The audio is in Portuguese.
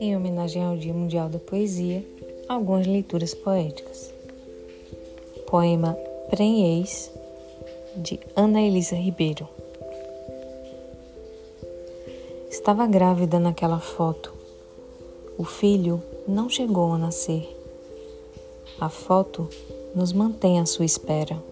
Em homenagem ao Dia Mundial da Poesia, algumas leituras poéticas. Poema Prenhez, de Ana Elisa Ribeiro. Estava grávida naquela foto. O filho não chegou a nascer. A foto nos mantém à sua espera.